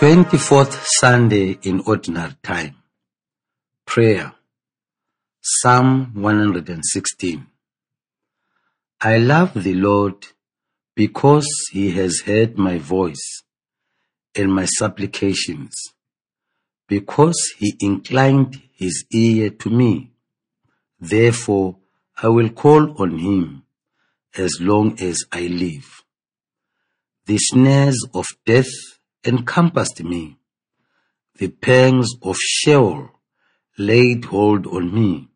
24th Sunday in Ordinary Time. Prayer. Psalm 116. I love the Lord because he has heard my voice and my supplications, because he inclined his ear to me. Therefore, I will call on him as long as I live. The snares of death encompassed me. The pangs of Sheol laid hold on me.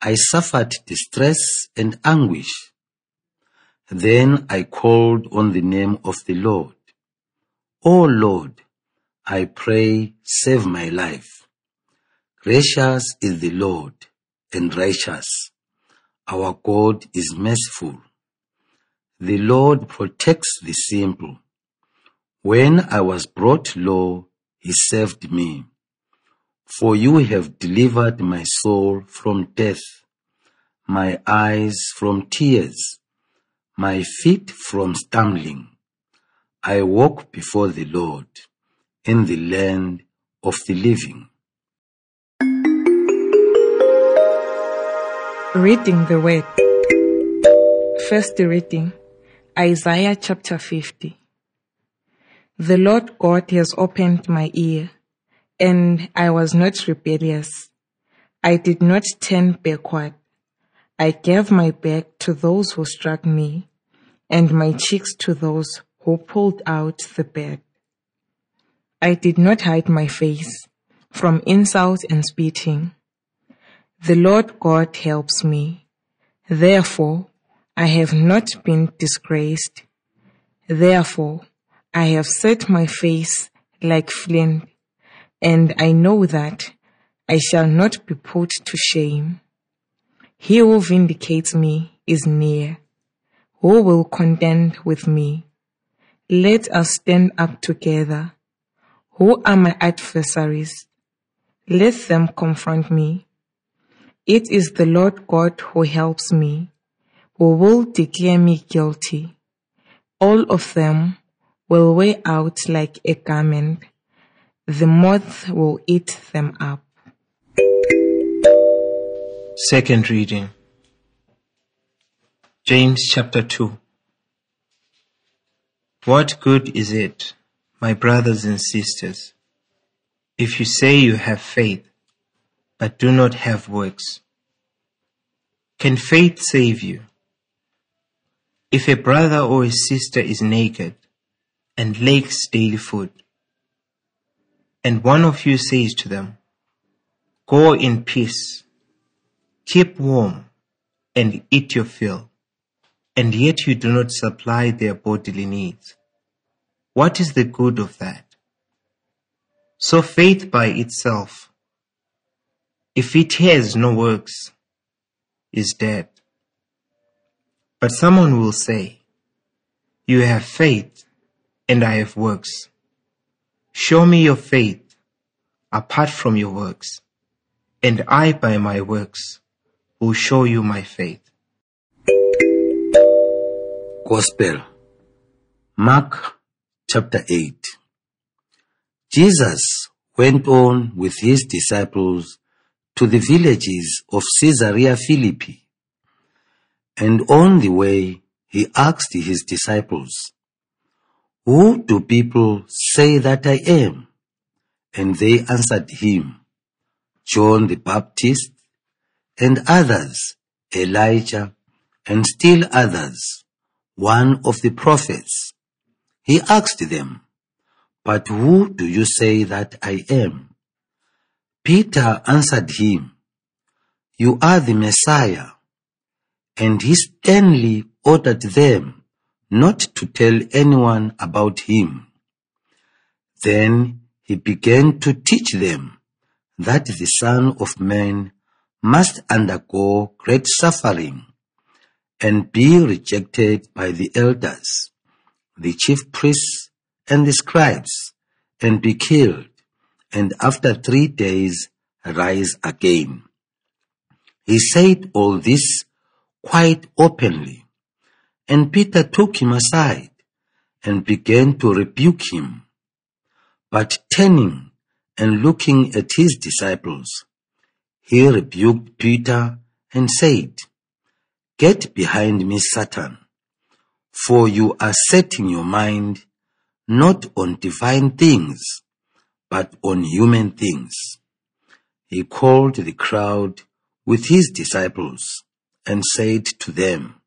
I suffered distress and anguish. Then I called on the name of the Lord. O Lord, I pray, save my life. Gracious is the Lord and righteous. Our God is merciful. The Lord protects the simple. When I was brought low, he saved me. For you have delivered my soul from death, my eyes from tears, my feet from stumbling. I walk before the Lord in the land of the living. Reading the Word. First reading Isaiah chapter 50. The Lord God has opened my ear, and I was not rebellious. I did not turn backward. I gave my back to those who struck me, and my cheeks to those who pulled out the bed. I did not hide my face from insult and spitting. The Lord God helps me. Therefore, I have not been disgraced. Therefore, I have set my face like flint, and I know that I shall not be put to shame. He who vindicates me is near. Who will contend with me? Let us stand up together. Who are my adversaries? Let them confront me. It is the Lord God who helps me, who will declare me guilty. All of them will wear out like a garment. The moth will eat them up. Second reading. James chapter 2. What good is it, my brothers and sisters, if you say you have faith, but do not have works? Can faith save you? If a brother or a sister is naked and lacks daily food, and one of you says to them, Go in peace, keep warm, and eat your fill, and yet you do not supply their bodily needs, what is the good of that? So faith by itself, if it has no works, is dead. But someone will say, You have faith, and I have works. Show me your faith apart from your works, and I by my works will show you my faith. Gospel. Mark chapter 8. Jesus went on with his disciples to the villages of Caesarea Philippi. And on the way, he asked his disciples, Who do people say that I am? And they answered him, John the Baptist, and others, Elijah, and still others, one of the prophets. He asked them, But who do you say that I am? Peter answered him, You are the Messiah. And he sternly ordered them not to tell anyone about him. Then he began to teach them that the Son of Man must undergo great suffering and be rejected by the elders, the chief priests, and the scribes, and be killed, and after three days rise again. He said all this quite openly, and Peter took him aside and began to rebuke him. But turning and looking at his disciples, he rebuked Peter and said, Get behind me, Satan, for you are setting your mind not on divine things, but on human things. He called the crowd with his disciples and said to them,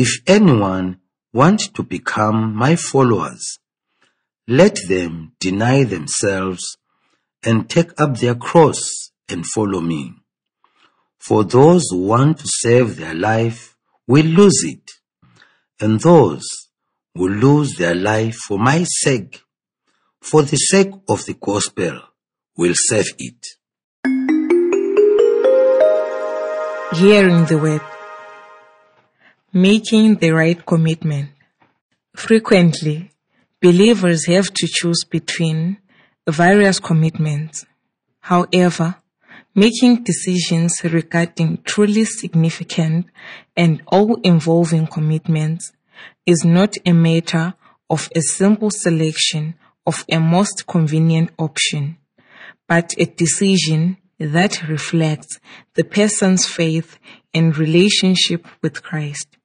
If anyone wants to become my followers, let them deny themselves and take up their cross and follow me. For those who want to save their life will lose it, and those who lose their life for my sake, for the sake of the gospel, will save it. Hearing the word. Making the right commitment. Frequently, believers have to choose between various commitments. However, making decisions regarding truly significant and all-involving commitments is not a matter of a simple selection of a most convenient option, but a decision that reflects the person's faith and relationship with Christ.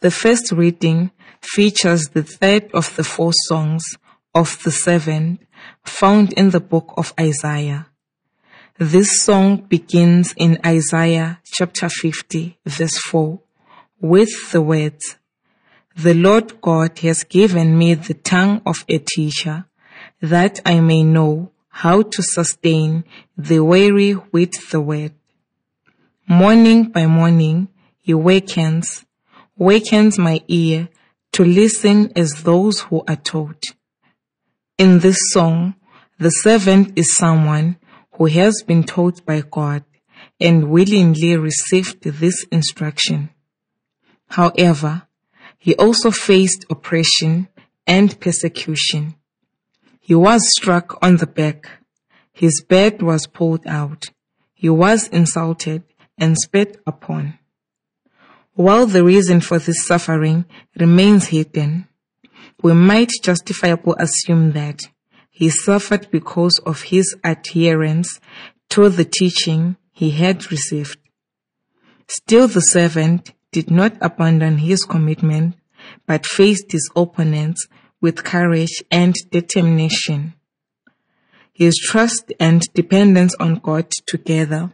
The first reading features the third of the four songs of the servant found in the book of Isaiah. This song begins in Isaiah chapter 50 verse 4 with the words, The Lord God has given me the tongue of a teacher that I may know how to sustain the weary with the word. Morning by morning he wakens, wakens my ear to listen as those who are taught. In this song, the servant is someone who has been taught by God and willingly received this instruction. However, he also faced oppression and persecution. He was struck on the back. His bed was pulled out. He was insulted and spit upon. While the reason for this suffering remains hidden, we might justifiably assume that he suffered because of his adherence to the teaching he had received. Still the servant did not abandon his commitment, but faced his opponents with courage and determination. His trust and dependence on God together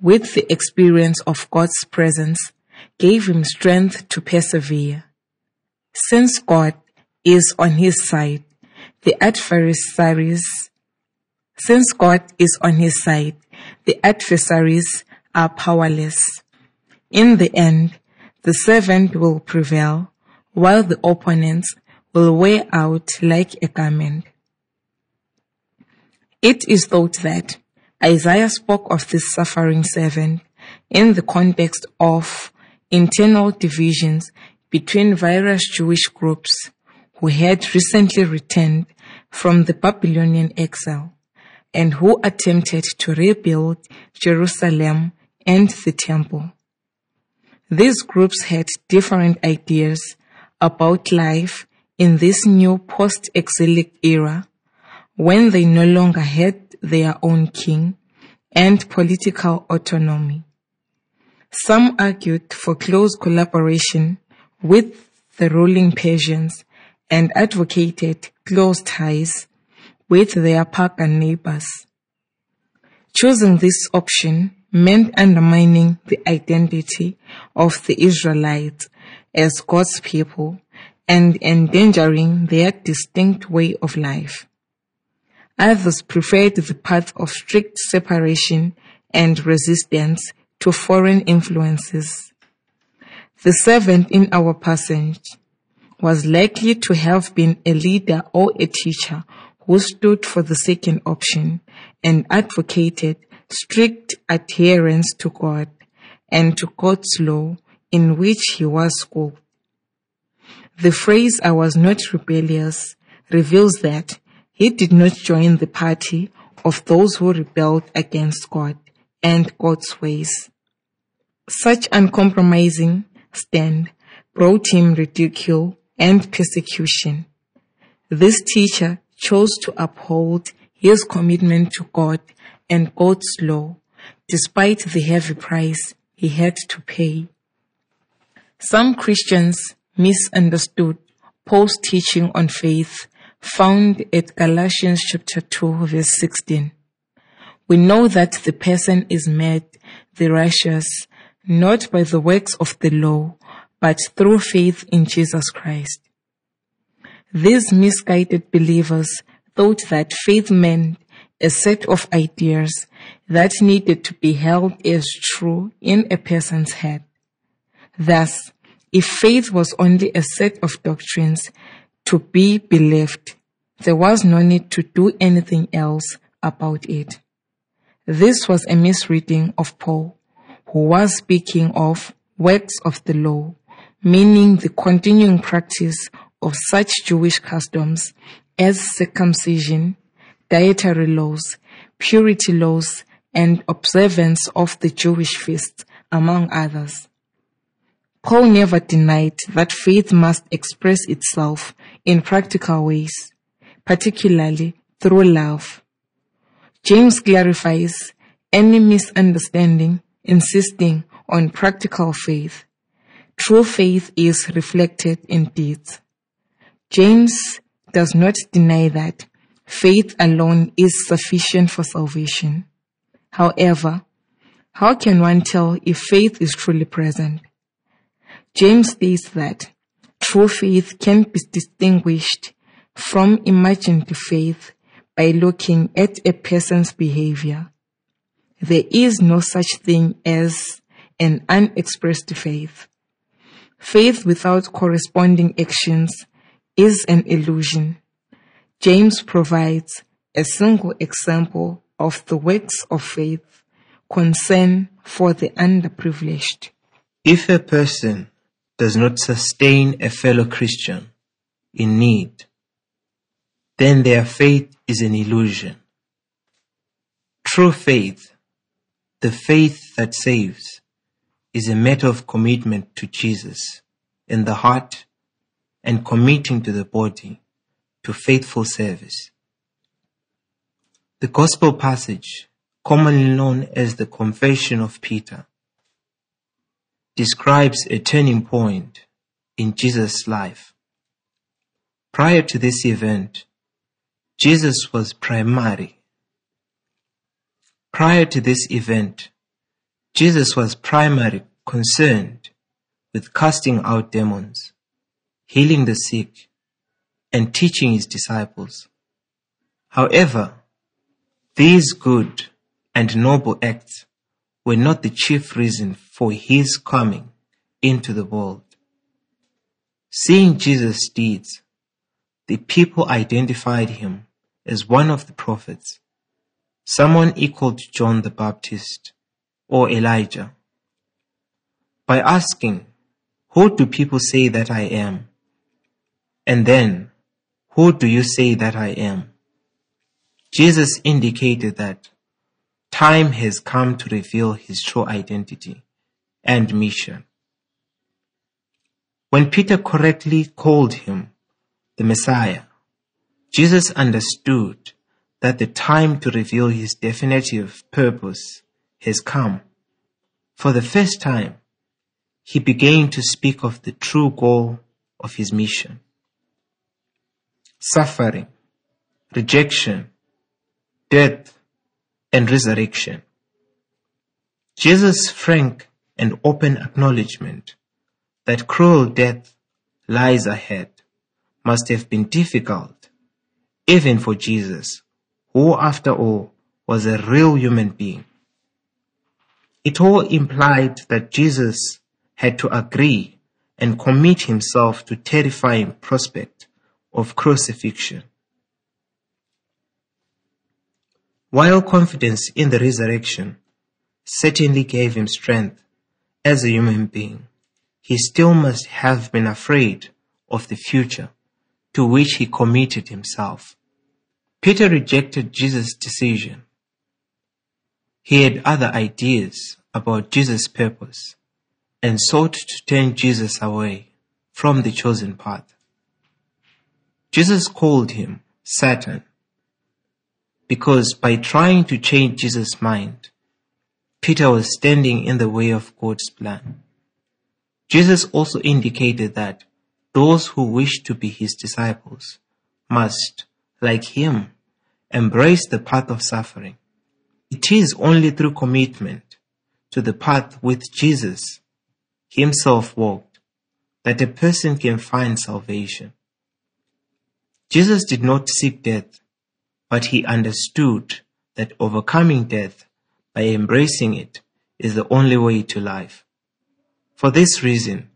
with the experience of God's presence gave him strength to persevere. Since God is on his side, the adversaries, since God is on his side, the adversaries are powerless. In the end, the servant will prevail, while the opponents will wear out like a garment. It is thought that Isaiah spoke of this suffering servant in the context of internal divisions between various Jewish groups who had recently returned from the Babylonian exile and who attempted to rebuild Jerusalem and the temple. These groups had different ideas about life in this new post-exilic era when they no longer had their own king and political autonomy. Some argued for close collaboration with the ruling Persians and advocated close ties with their pagan neighbors. Choosing this option meant undermining the identity of the Israelites as God's people and endangering their distinct way of life. Others preferred the path of strict separation and resistance to foreign influences. The servant in our passage was likely to have been a leader or a teacher who stood for the second option and advocated strict adherence to God and to God's law in which he was schooled. The phrase I was not rebellious reveals that he did not join the party of those who rebelled against God and God's ways. Such uncompromising stand brought him ridicule and persecution. This teacher chose to uphold his commitment to God and God's law, despite the heavy price he had to pay. Some Christians misunderstood Paul's teaching on faith found at Galatians chapter 2 verse 16. We know that the person is made the righteous not by the works of the law, but through faith in Jesus Christ. These misguided believers thought that faith meant a set of ideas that needed to be held as true in a person's head. Thus, if faith was only a set of doctrines to be believed, there was no need to do anything else about it. This was a misreading of Paul, who was speaking of works of the law, meaning the continuing practice of such Jewish customs as circumcision, dietary laws, purity laws, and observance of the Jewish feasts, among others. Paul never denied that faith must express itself in practical ways, particularly through love. James clarifies any misunderstanding insisting on practical faith. True faith is reflected in deeds. James does not deny that faith alone is sufficient for salvation. However, how can one tell if faith is truly present? James states that true faith can be distinguished from imagined faith by looking at a person's behavior. There is no such thing as an unexpressed faith. Faith without corresponding actions is an illusion. James provides a single example of the works of faith concern for the underprivileged. If a person does not sustain a fellow Christian in need, then their faith is an illusion. True faith, the faith that saves, is a matter of commitment to Jesus in the heart and committing to the body to faithful service. The gospel passage, commonly known as the Confession of Peter, describes a turning point in Jesus' life. Prior to this event, Jesus was primary. Prior to this event, Jesus was primarily concerned with casting out demons, healing the sick, and teaching his disciples. However, these good and noble acts were not the chief reason for his coming into the world. Seeing Jesus' deeds, the people identified him as one of the prophets, someone equal to John the Baptist or Elijah. By asking, Who do people say that I am? And then, Who do you say that I am? Jesus indicated that time has come to reveal his true identity and mission. When Peter correctly called him the Messiah, Jesus understood that the time to reveal his definitive purpose has come. For the first time, he began to speak of the true goal of his mission. Suffering, rejection, death, and resurrection. Jesus' frank and open acknowledgement that cruel death lies ahead must have been difficult, even for Jesus, who after all was a real human being. It all implied that Jesus had to agree and commit himself to terrifying prospect of crucifixion. While confidence in the resurrection certainly gave him strength as a human being, he still must have been afraid of the future to which he committed himself. Peter rejected Jesus' decision. He had other ideas about Jesus' purpose and sought to turn Jesus away from the chosen path. Jesus called him Satan. Because by trying to change Jesus' mind, Peter was standing in the way of God's plan. Jesus also indicated that those who wish to be his disciples must, like him, embrace the path of suffering. It is only through commitment to the path with Jesus himself walked that a person can find salvation. Jesus did not seek death, but he understood that overcoming death by embracing it is the only way to life. For this reason,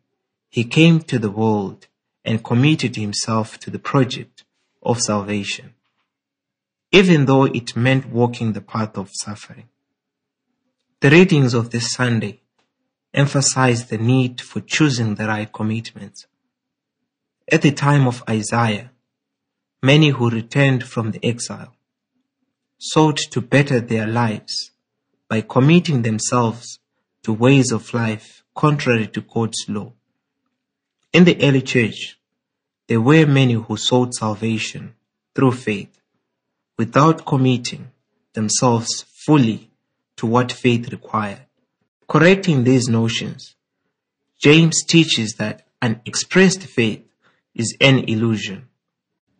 he came to the world and committed himself to the project of salvation, even though it meant walking the path of suffering. The readings of this Sunday emphasize the need for choosing the right commitments. At the time of Isaiah, many who returned from the exile sought to better their lives by committing themselves to ways of life contrary to God's law. In the early church, there were many who sought salvation through faith without committing themselves fully to what faith required. Correcting these notions, James teaches that unexpressed faith is an illusion.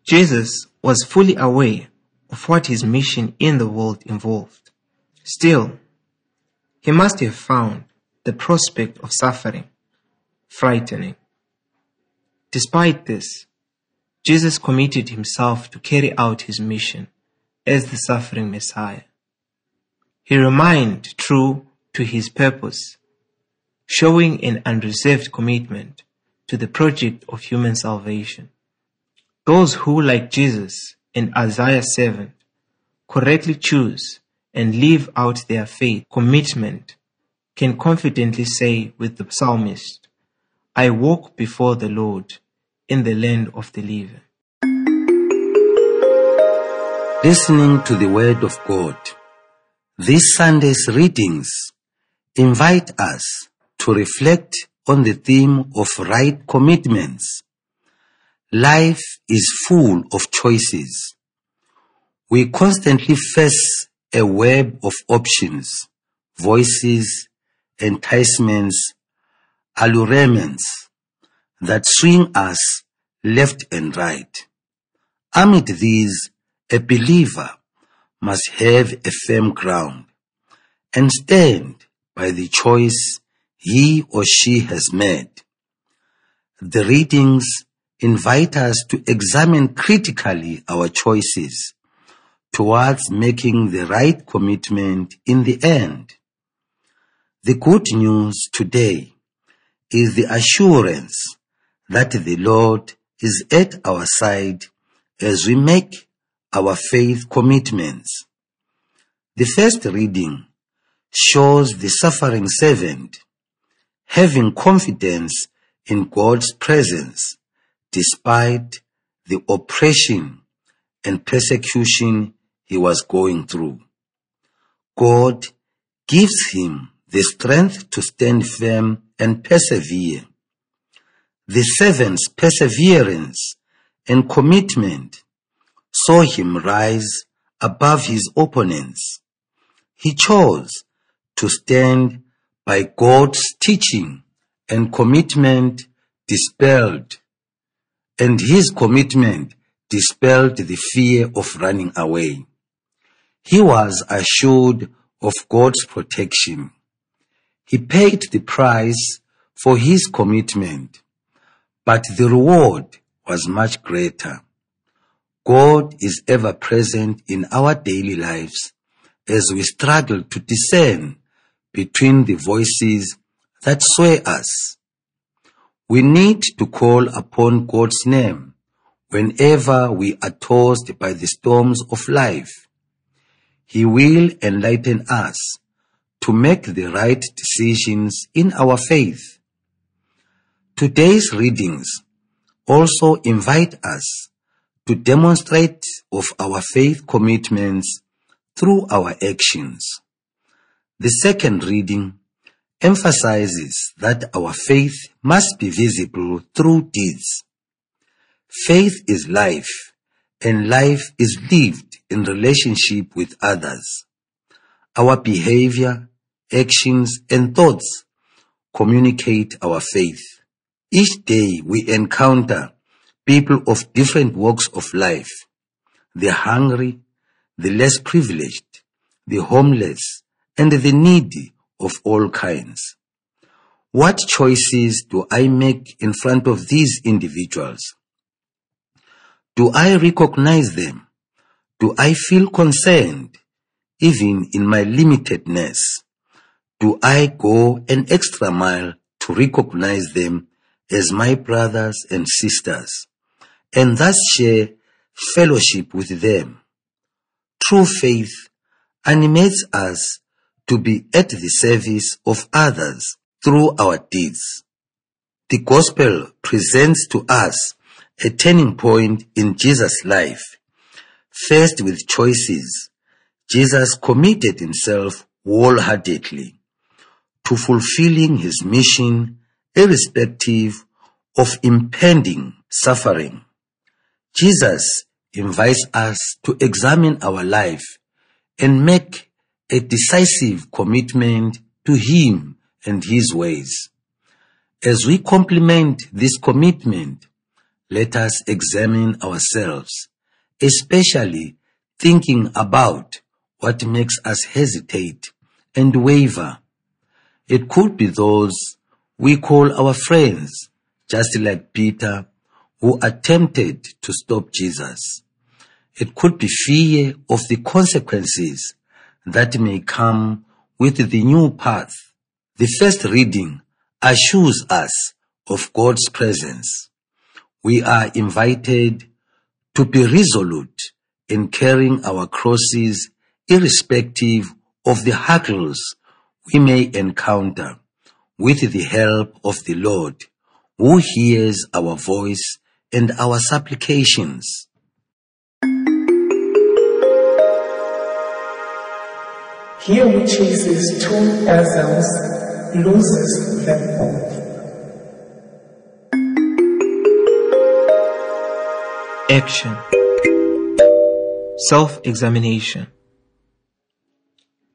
Jesus was fully aware of what his mission in the world involved. Still, he must have found the prospect of suffering frightening. Despite this, Jesus committed himself to carry out his mission as the suffering Messiah. He remained true to his purpose, showing an unreserved commitment to the project of human salvation. Those who, like Jesus and Isaiah 7, correctly choose and live out their faith commitment can confidently say with the psalmist, I walk before the Lord in the land of the living. Listening to the Word of God. This Sunday's readings invite us to reflect on the theme of right commitments. Life is full of choices. We constantly face a web of options, voices, enticements, allurements that swing us left and right. Amid these, a believer must have a firm ground and stand by the choice he or she has made. The readings invite us to examine critically our choices towards making the right commitment in the end. The good news today is the assurance that the Lord is at our side as we make our faith commitments. The first reading shows the suffering servant having confidence in God's presence despite the oppression and persecution he was going through. God gives him the strength to stand firm and persevere. The servant's perseverance and commitment saw him rise above his opponents. He chose to stand by God's teaching and commitment dispelled, and his commitment dispelled the fear of running away. He was assured of God's protection. He paid the price for his commitment, but the reward was much greater. God is ever present in our daily lives as we struggle to discern between the voices that sway us. We need to call upon God's name whenever we are tossed by the storms of life. He will enlighten us to make the right decisions in our faith. Today's readings also invite us to demonstrate of our faith commitments through our actions. The second reading emphasizes that our faith must be visible through deeds. Faith is life and life is lived in relationship with others. Our behavior, actions, and thoughts communicate our faith. Each day we encounter people of different walks of life. The hungry, the less privileged, the homeless, and the needy of all kinds. What choices do I make in front of these individuals? Do I recognize them? Do I feel concerned, even in my limitedness? Do I go an extra mile to recognize them as my brothers and sisters and thus share fellowship with them? True faith animates us to be at the service of others through our deeds. The gospel presents to us a turning point in Jesus' life. First with choices, Jesus committed himself wholeheartedly to fulfilling his mission irrespective of impending suffering. Jesus invites us to examine our life and make a decisive commitment to him and his ways. As we complement this commitment, let us examine ourselves, especially thinking about what makes us hesitate and waver. It could be those we call our friends, just like Peter, who attempted to stop Jesus. It could be fear of the consequences that may come with the new path. The first reading assures us of God's presence. We are invited to be resolute in carrying our crosses irrespective of the hurdles we may encounter with the help of the Lord who hears our voice and our supplications. He who chases two exiles loses them both. Action Self examination.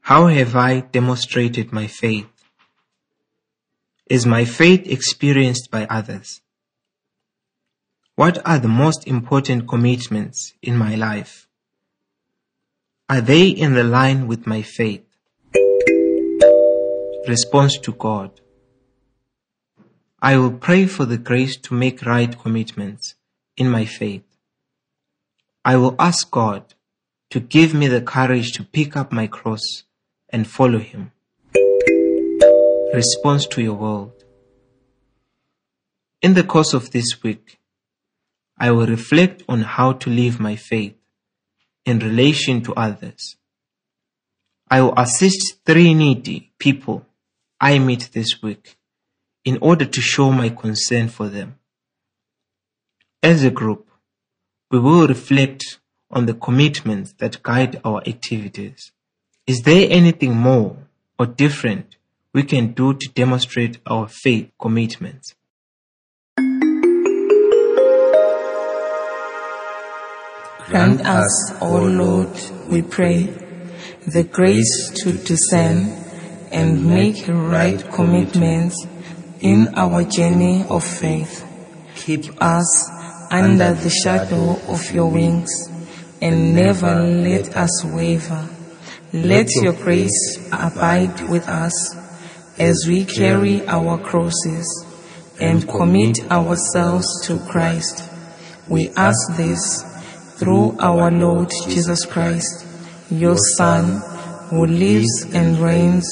How have I demonstrated my faith? Is my faith experienced by others? What are the most important commitments in my life? Are they in the line with my faith? Response to God. I will pray for the grace to make right commitments in my faith. I will ask God to give me the courage to pick up my cross and follow Him. Response to your world. In the course of this week, I will reflect on how to live my faith in relation to others. I will assist three needy people I meet this week in order to show my concern for them. As a group, we will reflect on the commitments that guide our activities. Is there anything more or different we can do to demonstrate our faith commitments? Grant us, O Lord, we pray, the grace to discern and make right commitments in our journey of faith. Keep us under the shadow of your wings and never let us waver. Let your grace abide with us as we carry our crosses and commit ourselves to Christ. We ask this through our Lord Jesus Christ, your Son, who lives and reigns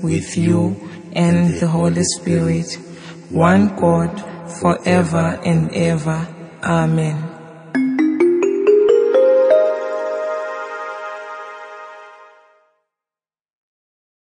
with you and the Holy Spirit, one God, forever and ever. Amen.